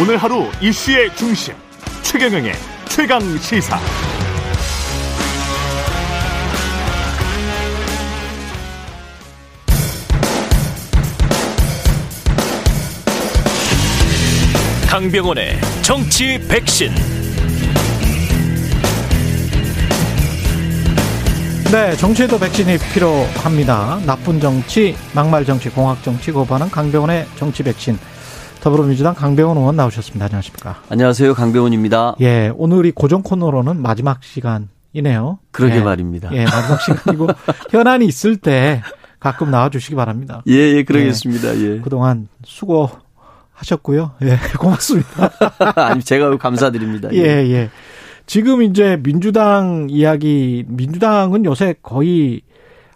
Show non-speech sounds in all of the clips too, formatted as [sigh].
오늘 하루 이슈의 중심 최경영의 최강 시사. 강병원의 정치 백신. 네, 정치에도 백신이 필요합니다. 나쁜 정치, 막말 정치, 공학 정치 고반은 강병원의 정치 백신. 더불어민주당 강병원 의원 나오셨습니다. 안녕하십니까? 안녕하세요. 강병원입니다. 예, 오늘이 고정 코너로는 마지막 시간이네요. 그러게 예, 말입니다. 예, 마지막 시간이고 [laughs] 현안이 있을 때 가끔 나와 주시기 바랍니다. 예, 예, 그러겠습니다. 예. 예. 그동안 수고 하셨고요. 예, [laughs] 고맙습니다. [laughs] 아니, 제가 감사드립니다. 예, 예. 지금 이제 민주당 이야기, 민주당은 요새 거의,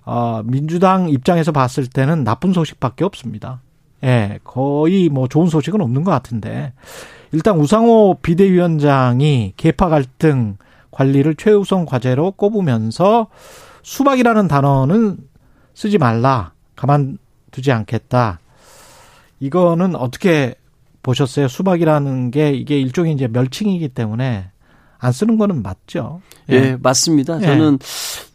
어, 민주당 입장에서 봤을 때는 나쁜 소식밖에 없습니다. 예, 거의 뭐 좋은 소식은 없는 것 같은데. 일단 우상호 비대위원장이 개파 갈등 관리를 최우선 과제로 꼽으면서 수박이라는 단어는 쓰지 말라. 가만두지 않겠다. 이거는 어떻게 보셨어요? 수박이라는 게 이게 일종의 이제 멸칭이기 때문에 안 쓰는 거는 맞죠. 예, 예 맞습니다. 예. 저는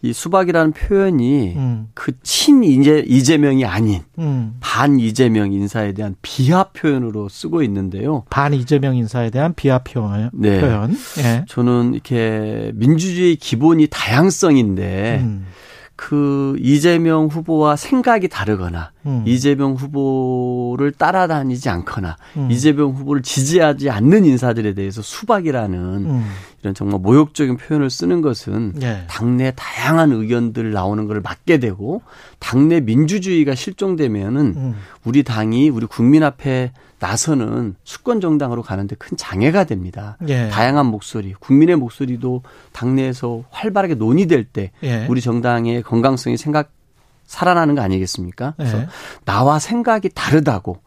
이 수박이라는 표현이 음. 그친 이제 이재명이 아닌 음. 반 이재명 인사에 대한 비하 표현으로 쓰고 있는데요. 반 이재명 인사에 대한 비하 표현. 네. 표현. 예. 저는 이렇게 민주주의 기본이 다양성인데 음. 그 이재명 후보와 생각이 다르거나 음. 이재명 후보를 따라다니지 않거나 음. 이재명 후보를 지지하지 않는 인사들에 대해서 수박이라는 음. 이런 정말 모욕적인 표현을 쓰는 것은 예. 당내 다양한 의견들 나오는 걸 막게 되고 당내 민주주의가 실종되면은 음. 우리 당이 우리 국민 앞에 나서는 수권 정당으로 가는데 큰 장애가 됩니다. 예. 다양한 목소리, 국민의 목소리도 당내에서 활발하게 논의될 때 예. 우리 정당의 건강성이 생각 살아나는 거 아니겠습니까? 그래서 예. 나와 생각이 다르다고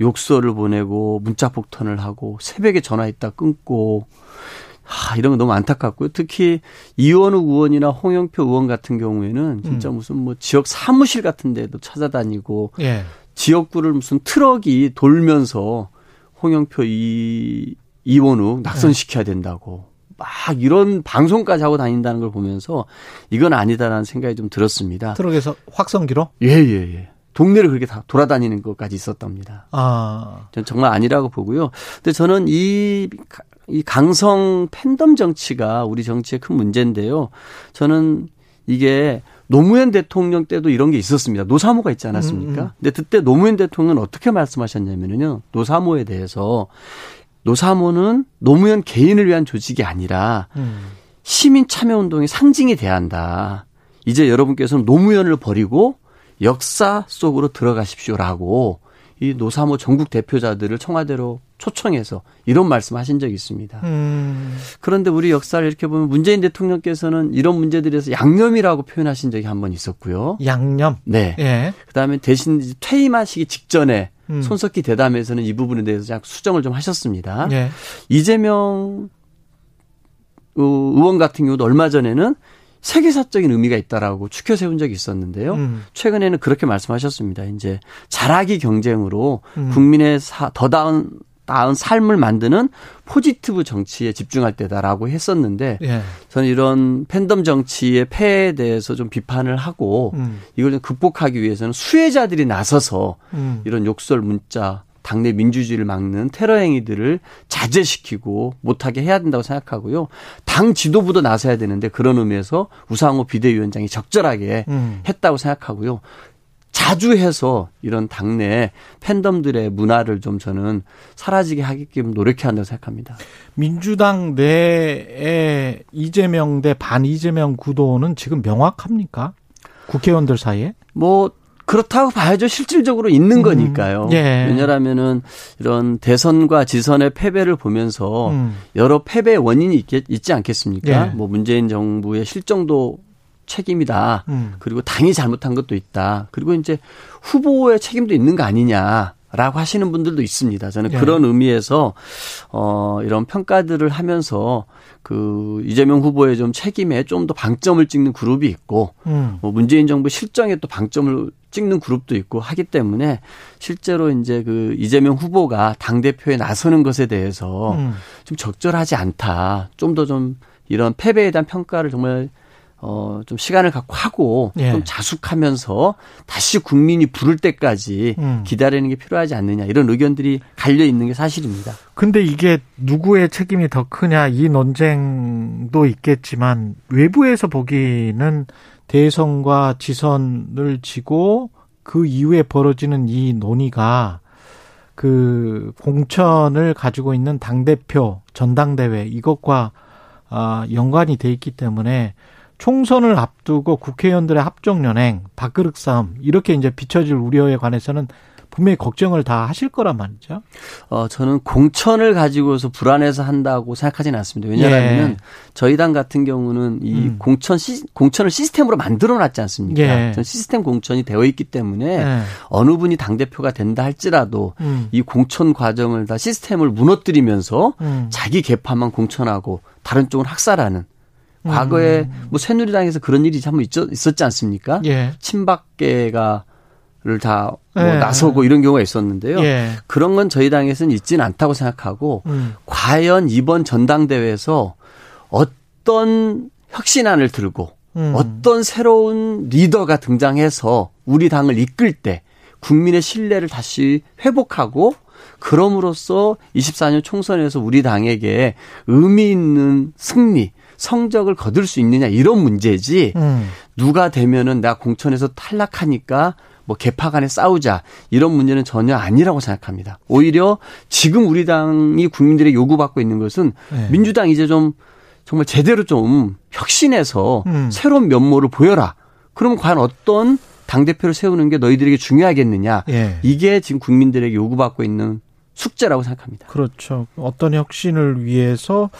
욕설을 보내고 문자 폭탄을 하고 새벽에 전화했다 끊고 아, 이런 거 너무 안타깝고요. 특히 이원우 의원이나 홍영표 의원 같은 경우에는 진짜 음. 무슨 뭐 지역 사무실 같은 데도 찾아다니고 예. 지역구를 무슨 트럭이 돌면서 홍영표 이 이원욱 낙선시켜야 된다고 막 이런 방송까지 하고 다닌다는 걸 보면서 이건 아니다라는 생각이 좀 들었습니다. 트럭에서 확성기로? 예, 예, 예. 동네를 그렇게 다 돌아다니는 것까지 있었답니다. 아. 전 정말 아니라고 보고요. 근데 저는 이, 이 강성 팬덤 정치가 우리 정치의 큰 문제인데요. 저는 이게 노무현 대통령 때도 이런 게 있었습니다. 노사모가 있지 않았습니까? 음, 음. 근데 그때 노무현 대통령은 어떻게 말씀하셨냐면요. 노사모에 대해서 노사모는 노무현 개인을 위한 조직이 아니라 음. 시민 참여 운동의 상징이 돼야 한다. 이제 여러분께서는 노무현을 버리고 역사 속으로 들어가십시오라고 이 노사모 전국 대표자들을 청와대로 초청해서 이런 말씀하신 적이 있습니다. 음. 그런데 우리 역사를 이렇게 보면 문재인 대통령께서는 이런 문제들에서 양념이라고 표현하신 적이 한 번 있었고요. 양념. 네. 예. 그다음에 대신 퇴임하시기 직전에 음. 손석희 대담에서는 이 부분에 대해서 약 수정을 좀 하셨습니다. 예. 이재명 의원 같은 경우도 얼마 전에는 세계사적인 의미가 있다라고 추켜 세운 적이 있었는데요. 음. 최근에는 그렇게 말씀하셨습니다. 이제 잘하기 경쟁으로 음. 국민의 사, 더 나은 나은 삶을 만드는 포지티브 정치에 집중할 때다라고 했었는데 예. 저는 이런 팬덤 정치의 폐해에 대해서 좀 비판을 하고 음. 이걸 좀 극복하기 위해서는 수혜자들이 나서서 음. 이런 욕설 문자 당내 민주주의를 막는 테러 행위들을 자제시키고 못하게 해야 된다고 생각하고요. 당 지도부도 나서야 되는데 그런 의미에서 우상호 비대위원장이 적절하게 음. 했다고 생각하고요. 자주 해서 이런 당내 팬덤들의 문화를 좀 저는 사라지게 하게끔 노력해야 한다고 생각합니다. 민주당 내에 이재명 대 반 이재명 구도는 지금 명확합니까? 국회의원들 사이에? 뭐 그렇다고 봐야죠. 실질적으로 있는 음, 거니까요. 예. 왜냐하면은 이런 대선과 지선의 패배를 보면서 음. 여러 패배의 원인이 있겠, 있지 않겠습니까? 예. 뭐 문재인 정부의 실정도 책임이다. 음. 그리고 당이 잘못한 것도 있다. 그리고 이제 후보의 책임도 있는 거 아니냐. 라고 하시는 분들도 있습니다. 저는 예. 그런 의미에서 어 이런 평가들을 하면서 그 이재명 후보의 좀 책임에 좀 더 방점을 찍는 그룹이 있고 음. 뭐 문재인 정부 실정에 또 방점을 찍는 그룹도 있고 하기 때문에 실제로 이제 그 이재명 후보가 당 대표에 나서는 것에 대해서 음. 좀 적절하지 않다. 좀 더좀 이런 패배에 대한 평가를 정말 어, 좀 시간을 갖고 하고 예. 좀 자숙하면서 다시 국민이 부를 때까지 음. 기다리는 게 필요하지 않느냐 이런 의견들이 갈려 있는 게 사실입니다. 근데 이게 누구의 책임이 더 크냐 이 논쟁도 있겠지만 외부에서 보기는 대선과 지선을 지고 그 이후에 벌어지는 이 논의가 그 공천을 가지고 있는 당대표 전당대회 이것과 아, 연관이 돼 있기 때문에 총선을 앞두고 국회의원들의 합종 연행, 밥그릇 싸움 이렇게 이제 비춰질 우려에 관해서는 분명히 걱정을 다 하실 거란 말이죠. 어, 저는 공천을 가지고서 불안해서 한다고 생각하지는 않습니다. 왜냐하면 예. 저희 당 같은 경우는 이 음. 공천 시, 공천을 시스템으로 만들어 놨지 않습니까? 예. 전 시스템 공천이 되어 있기 때문에 네. 어느 분이 당 대표가 된다 할지라도 음. 이 공천 과정을 다 시스템을 무너뜨리면서 음. 자기 개파만 공천하고 다른 쪽은 학살하는 과거에 뭐 새누리당에서 그런 일이 참 있었, 있었지 않습니까? 예. 친박계가 를 다 뭐 예. 나서고 이런 경우가 있었는데요. 예. 그런 건 저희 당에서는 있지는 않다고 생각하고 음. 과연 이번 전당대회에서 어떤 혁신안을 들고 음. 어떤 새로운 리더가 등장해서 우리 당을 이끌 때 국민의 신뢰를 다시 회복하고 그럼으로써 24년 총선에서 우리 당에게 의미 있는 승리, 성적을 거둘 수 있느냐 이런 문제지 음. 누가 되면은 나 공천에서 탈락하니까 뭐 개파 간에 싸우자 이런 문제는 전혀 아니라고 생각합니다. 오히려 지금 우리 당이 국민들의 요구받고 있는 것은 네. 민주당 이제 좀 정말 제대로 좀 혁신해서 음. 새로운 면모를 보여라. 그러면 과연 어떤 당대표를 세우는 게 너희들에게 중요하겠느냐. 예. 이게 지금 국민들에게 요구받고 있는 숙제라고 생각합니다. 그렇죠. 어떤 혁신을 위해서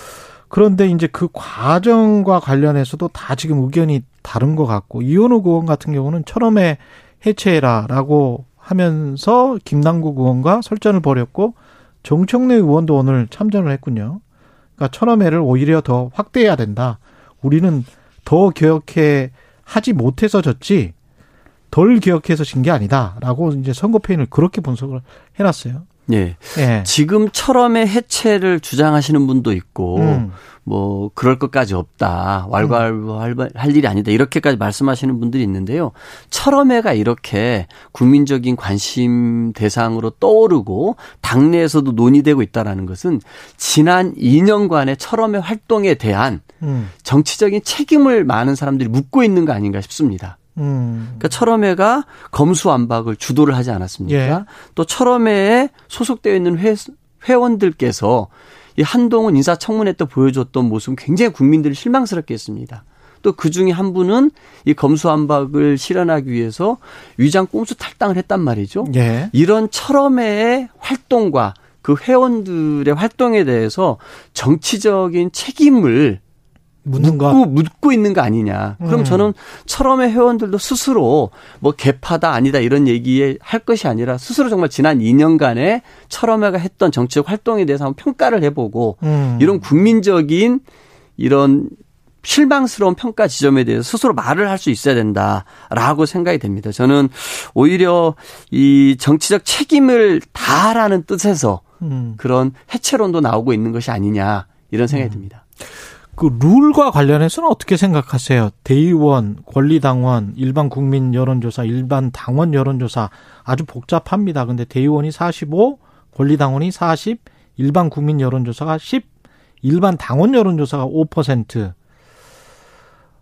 그런데 이제 그 과정과 관련해서도 다 지금 의견이 다른 것 같고 이현우 의원 같은 경우는 철험에 해체해라라고 하면서 김남국 의원과 설전을 벌였고 정청래 의원도 오늘 참전을 했군요. 그러니까 철험회를 오히려 더 확대해야 된다. 우리는 더 개혁해 하지 못해서 졌지 덜 개혁해서 진 게 아니다라고 이제 선거 페인을 그렇게 분석을 해놨어요. 예. 예. 지금처럼의 해체를 주장하시는 분도 있고 음. 뭐 그럴 것까지 없다. 왈가왈부할 일이 아니다. 이렇게까지 말씀하시는 분들이 있는데요. 철험회가 이렇게 국민적인 관심 대상으로 떠오르고 당내에서도 논의되고 있다라는 것은 지난 2년간의 철험회 활동에 대한 음. 정치적인 책임을 많은 사람들이 묻고 있는 거 아닌가 싶습니다. 음. 그러니까 철험회가 검수완박을 주도를 하지 않았습니까? 예. 또 철험회에 소속되어 있는 회, 회원들께서 이 한동훈 인사청문회 때 보여줬던 모습은 굉장히 국민들이 실망스럽게 했습니다. 또 그 중에 한 분은 이 검수완박을 실현하기 위해서 위장 꼼수 탈당을 했단 말이죠. 예. 이런 철험회의 활동과 그 회원들의 활동에 대해서 정치적인 책임을 묻는 것. 묻고, 묻고 있는 거 아니냐. 그럼 음. 저는 철험의 회원들도 스스로 뭐 개파다 아니다 이런 얘기에 할 것이 아니라 스스로 정말 지난 2년간의 철험회가 했던 정치적 활동에 대해서 한번 평가를 해보고 음. 이런 국민적인 이런 실망스러운 평가 지점에 대해서 스스로 말을 할 수 있어야 된다라고 생각이 됩니다. 저는 오히려 이 정치적 책임을 다하라는 뜻에서 음. 그런 해체론도 나오고 있는 것이 아니냐 이런 생각이 듭니다. 그 룰과 관련해서는 어떻게 생각하세요? 대의원, 권리당원, 일반 국민 여론조사, 일반 당원 여론조사 아주 복잡합니다. 근데 대의원이 45, 권리당원이 40, 일반 국민 여론조사가 10, 일반 당원 여론조사가 5%.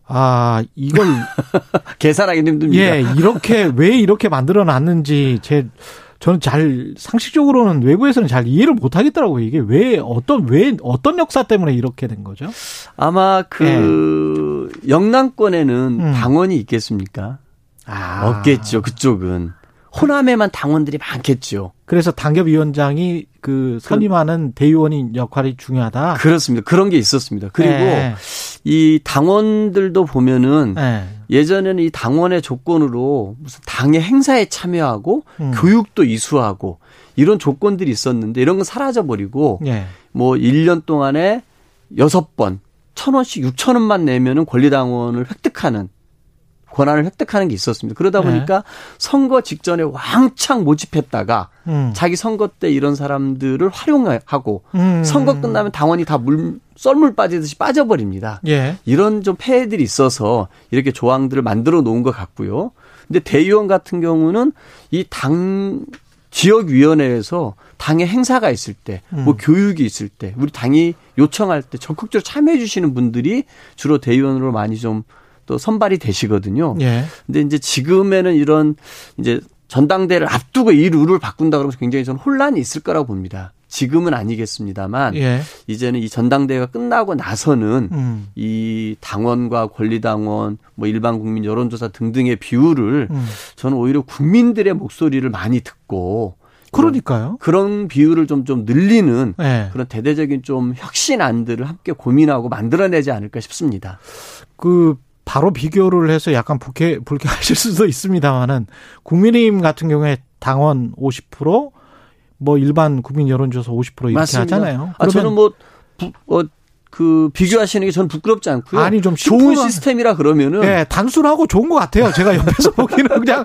아, 이걸 [laughs] 계산하기 힘듭니다. 예, 이렇게 왜 이렇게 만들어 놨는지 제 저는 잘 상식적으로는 외부에서는 잘 이해를 못 하겠더라고요. 이게 왜 어떤 왜 어떤 역사 때문에 이렇게 된 거죠? 아마 그 영남권에는 음. 당원이 있겠습니까? 아. 없겠죠. 그쪽은 호남에만 당원들이 많겠죠. 그래서 당협위원장이 그 선임하는 대의원인 역할이 중요하다. 그렇습니다. 그런 게 있었습니다. 그리고 네. 이 당원들도 보면은 예. 예전에는 이 당원의 조건으로 무슨 당의 행사에 참여하고 음. 교육도 이수하고 이런 조건들이 있었는데 이런 건 사라져 버리고 예. 뭐 1년 동안에 여섯 번, 천 원씩 6천 원만 내면은 권리당원을 획득하는 권한을 획득하는 게 있었습니다. 그러다 네. 보니까 선거 직전에 왕창 모집했다가 음. 자기 선거 때 이런 사람들을 활용하고 음. 선거 끝나면 당원이 다 물, 썰물 빠지듯이 빠져버립니다. 예. 이런 좀 폐해들이 있어서 이렇게 조항들을 만들어 놓은 것 같고요. 근데 대의원 같은 경우는 이 당 지역위원회에서 당의 행사가 있을 때, 뭐 음. 교육이 있을 때, 우리 당이 요청할 때 적극적으로 참여해 주시는 분들이 주로 대의원으로 많이 좀 또 선발이 되시거든요. 예. 근데 이제 지금에는 이런 이제 전당대를 앞두고 이 룰을 바꾼다 그러면 굉장히 좀 혼란이 있을 거라고 봅니다. 지금은 아니겠습니다만 예. 이제는 이 전당대회가 끝나고 나서는 음. 이 당원과 권리당원, 뭐 일반 국민 여론조사 등등의 비율을 음. 저는 오히려 국민들의 목소리를 많이 듣고 그러니까요. 그런 비율을 좀 좀 늘리는 예. 그런 대대적인 좀 혁신안들을 함께 고민하고 만들어내지 않을까 싶습니다. 그 바로 비교를 해서 약간 불쾌 불쾌하실 수도 있습니다만은 국민의힘 같은 경우에 당원 50%뭐 일반 국민 여론조사 50% 이렇게 맞습니다. 하잖아요. 아, 저는 뭐, 부, 어, 그, 비교하시는 게 저는 부끄럽지 않고요. 아니, 좀 좋은 시스템이라 그러면은. 예, 단순하고 좋은 것 같아요. 제가 옆에서 [laughs] 보기는 그냥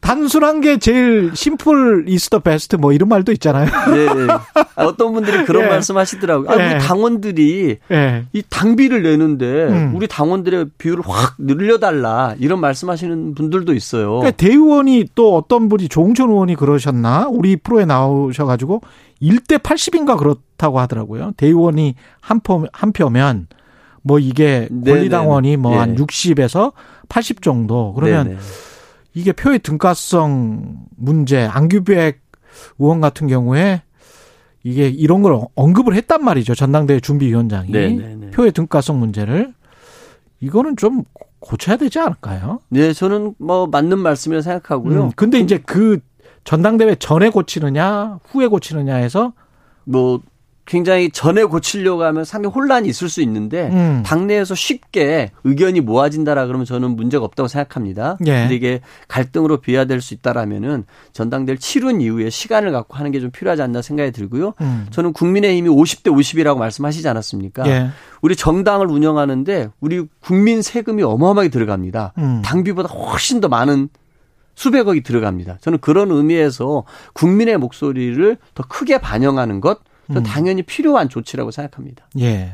단순한 게 제일 심플 이스터 베스트 뭐 이런 말도 있잖아요. 네. 아, 어떤 분들이 그런 [laughs] 예. 말씀 하시더라고요. 아, 예. 우리 당원들이 예. 이 당비를 내는데 음. 우리 당원들의 비율을 확 늘려달라 이런 말씀하시는 분들도 있어요. 그러니까 대의원이 또 어떤 분이 조홍천 의원이 그러셨나? 우리 프로에 나오셔가지고 1대 80인가 그렇 다고 하더라고요. 대의원이 한 표, 한 표면 뭐 이게 네네네. 권리당원이 뭐한 예. 60에서 80 정도. 그러면 네네. 이게 표의 등가성 문제, 안규백 의원 같은 경우에 이게 이런 걸 언급을 했단 말이죠. 전당대회 준비위원장이. 네네네. 표의 등가성 문제를. 이거는 좀 고쳐야 되지 않을까요? 네, 저는 뭐 맞는 말씀이라 생각하고요. 음, 근데 이제 그 전당대회 전에 고치느냐, 후에 고치느냐 해서 뭐 굉장히 전에 고치려고 하면 상당히 혼란이 있을 수 있는데 음. 당내에서 쉽게 의견이 모아진다라 그러면 저는 문제가 없다고 생각합니다. 예. 근데 이게 갈등으로 비화될 수 있다라면은 전당대를 치룬 이후에 시간을 갖고 하는 게 좀 필요하지 않나 생각이 들고요. 음. 저는 국민의힘이 50대 50이라고 말씀하시지 않았습니까? 예. 우리 정당을 운영하는데 우리 국민 세금이 어마어마하게 들어갑니다. 음. 당비보다 훨씬 더 많은 수백억이 들어갑니다. 저는 그런 의미에서 국민의 목소리를 더 크게 반영하는 것, 음. 당연히 필요한 조치라고 생각합니다. 예.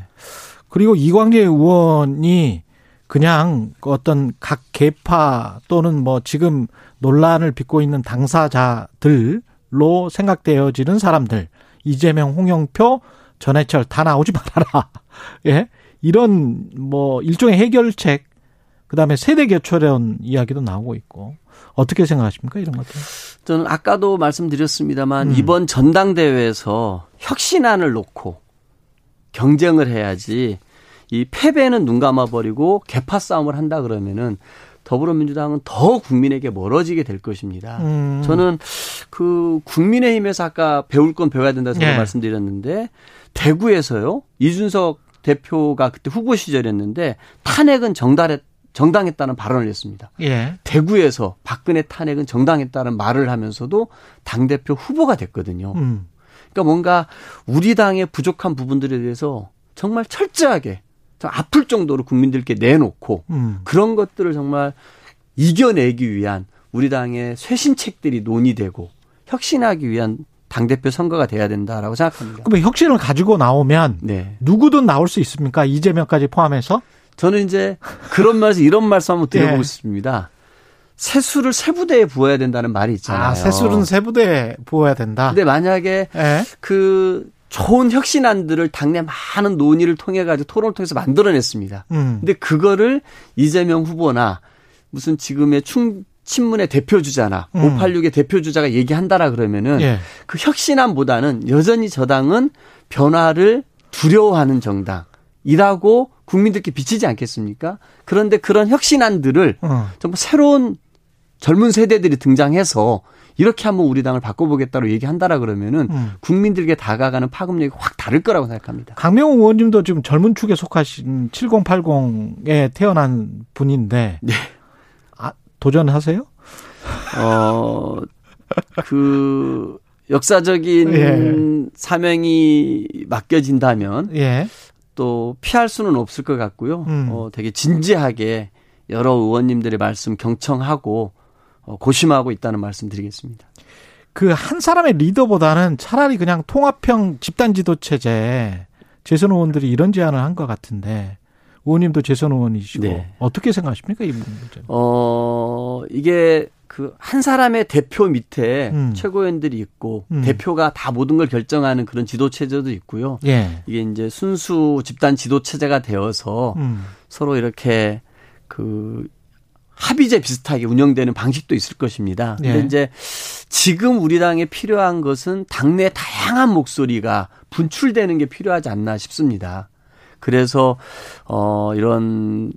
그리고 이광재 의원이 그냥 그 어떤 각 계파 또는 뭐 지금 논란을 빚고 있는 당사자들로 생각되어지는 사람들 이재명, 홍영표, 전해철 다 나오지 말아라. [laughs] 예. 이런 뭐 일종의 해결책 그다음에 세대 교체론 이야기도 나오고 있고 어떻게 생각하십니까 이런 것들? 저는 아까도 말씀드렸습니다만 음. 이번 전당대회에서 혁신안을 놓고 경쟁을 해야지 이 패배는 눈 감아버리고 개파 싸움을 한다 그러면은 더불어민주당은 더 국민에게 멀어지게 될 것입니다. 음. 저는 그 국민의힘에서 아까 배울 건 배워야 된다고 네. 말씀드렸는데 대구에서요 이준석 대표가 그때 후보 시절이었는데 탄핵은 정달했, 정당했다는 발언을 했습니다. 예. 대구에서 박근혜 탄핵은 정당했다는 말을 하면서도 당 대표 후보가 됐거든요. 음. 그러니까 뭔가 우리 당의 부족한 부분들에 대해서 정말 철저하게 좀 아플 정도로 국민들께 내놓고 음. 그런 것들을 정말 이겨내기 위한 우리 당의 쇄신책들이 논의되고 혁신하기 위한 당 대표 선거가 돼야 된다라고 생각합니다. 그러면 혁신을 가지고 나오면 네. 누구든 나올 수 있습니까? 이재명까지 포함해서? 저는 이제 그런 말에서 이런 말씀 한번 드려보고 예. 싶습니다. 세수를 세부대에 부어야 된다는 말이 있잖아요. 아, 세술은 세부대에 부어야 된다. 근데 만약에 예. 그 좋은 혁신안들을 당내 많은 논의를 통해 가지고 토론을 통해서 만들어냈습니다. 음. 근데 그거를 이재명 후보나 무슨 지금의 충 친문의 대표 주자나 음. 586의 대표 주자가 얘기한다라 그러면은 예. 그 혁신안보다는 여전히 저당은 변화를 두려워하는 정당이라고 국민들께 비치지 않겠습니까? 그런데 그런 혁신안들을 어. 정말 새로운 젊은 세대들이 등장해서 이렇게 한번 우리 당을 바꿔보겠다고 얘기한다라 그러면은 음. 국민들에게 다가가는 파급력이 확 다를 거라고 생각합니다. 강명호 의원님도 지금 젊은 축에 속하신 7080에 태어난 분인데 네. 아, 도전하세요? 어, 그 역사적인 예. 사명이 맡겨진다면 예. 또 피할 수는 없을 것 같고요. 음. 어, 되게 진지하게 여러 의원님들의 말씀 경청하고 어, 고심하고 있다는 말씀 드리겠습니다. 그 한 사람의 리더보다는 차라리 그냥 통합형 집단 지도 체제 재선 의원들이 이런 제안을 한 것 같은데 의원님도 재선 의원이시고 네. 어떻게 생각하십니까 이 문제? 어 이게 그 한 사람의 대표 밑에 음. 최고위원들이 있고 음. 대표가 다 모든 걸 결정하는 그런 지도 체제도 있고요. 예. 이게 이제 순수 집단 지도 체제가 되어서 음. 서로 이렇게 그 합의제 비슷하게 운영되는 방식도 있을 것입니다. 근데 예. 이제 지금 우리 당에 필요한 것은 당내 다양한 목소리가 분출되는 게 필요하지 않나 싶습니다. 그래서 어 이런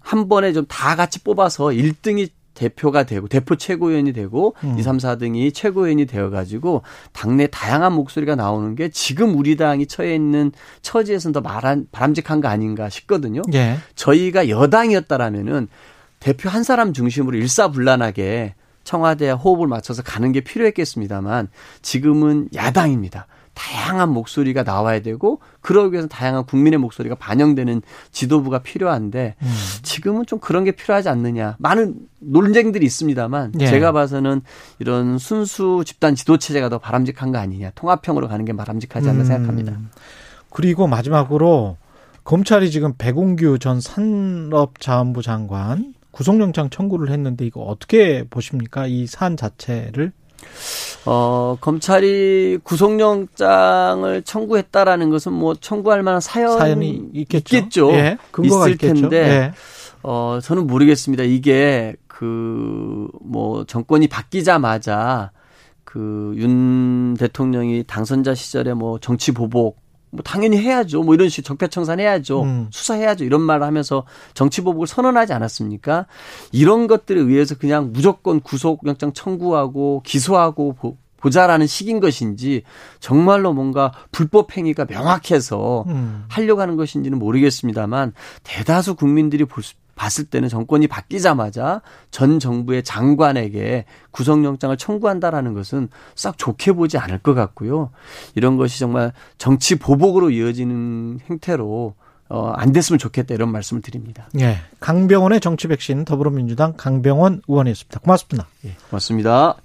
한 번에 좀 다 같이 뽑아서 1등이 대표가 되고 대표 최고위원이 되고 음. 2, 3, 4등이 최고위원이 되어 가지고 당내 다양한 목소리가 나오는 게 지금 우리 당이 처해 있는 처지에서는 더 바람직한 거 아닌가 싶거든요. 예. 저희가 여당이었다라면은 대표 한 사람 중심으로 일사불란하게 청와대 호흡을 맞춰서 가는 게 필요했겠습니다만 지금은 야당입니다. 다양한 목소리가 나와야 되고 그러기 위해서 다양한 국민의 목소리가 반영되는 지도부가 필요한데 음. 지금은 좀 그런 게 필요하지 않느냐. 많은 논쟁들이 있습니다만 예. 제가 봐서는 이런 순수 집단 지도 체제가 더 바람직한 거 아니냐. 통합형으로 가는 게 바람직하지 않나 음. 생각합니다. 그리고 마지막으로 검찰이 지금 백운규 전 산업자원부 장관 구속영장 청구를 했는데 이거 어떻게 보십니까? 이 사안 자체를? 어, 검찰이 구속영장을 청구했다라는 것은 뭐 청구할 만한 사연 사연이 있겠죠. 있겠죠. 예, 있을 있겠죠. 텐데 예. 어, 저는 모르겠습니다. 이게 그 뭐 정권이 바뀌자마자 그 윤 대통령이 당선자 시절에 뭐 정치 보복 뭐 당연히 해야죠. 뭐 이런 식 적폐청산해야죠. 음. 수사해야죠. 이런 말을 하면서 정치 보복을 선언하지 않았습니까? 이런 것들에 의해서 그냥 무조건 구속영장 청구하고 기소하고 보, 보자라는 식인 것인지 정말로 뭔가 불법 행위가 명확해서 음. 하려고 하는 것인지는 모르겠습니다만 대다수 국민들이 볼 수, 봤을 때는 정권이 바뀌자마자 전 정부의 장관에게 구속영장을 청구한다라는 것은 싹 좋게 보지 않을 것 같고요. 이런 것이 정말 정치 보복으로 이어지는 행태로 어, 안 됐으면 좋겠다 이런 말씀을 드립니다. 예. 강병원의 정치 백신 더불어민주당 강병원 의원이었습니다. 고맙습니다. 예. 고맙습니다.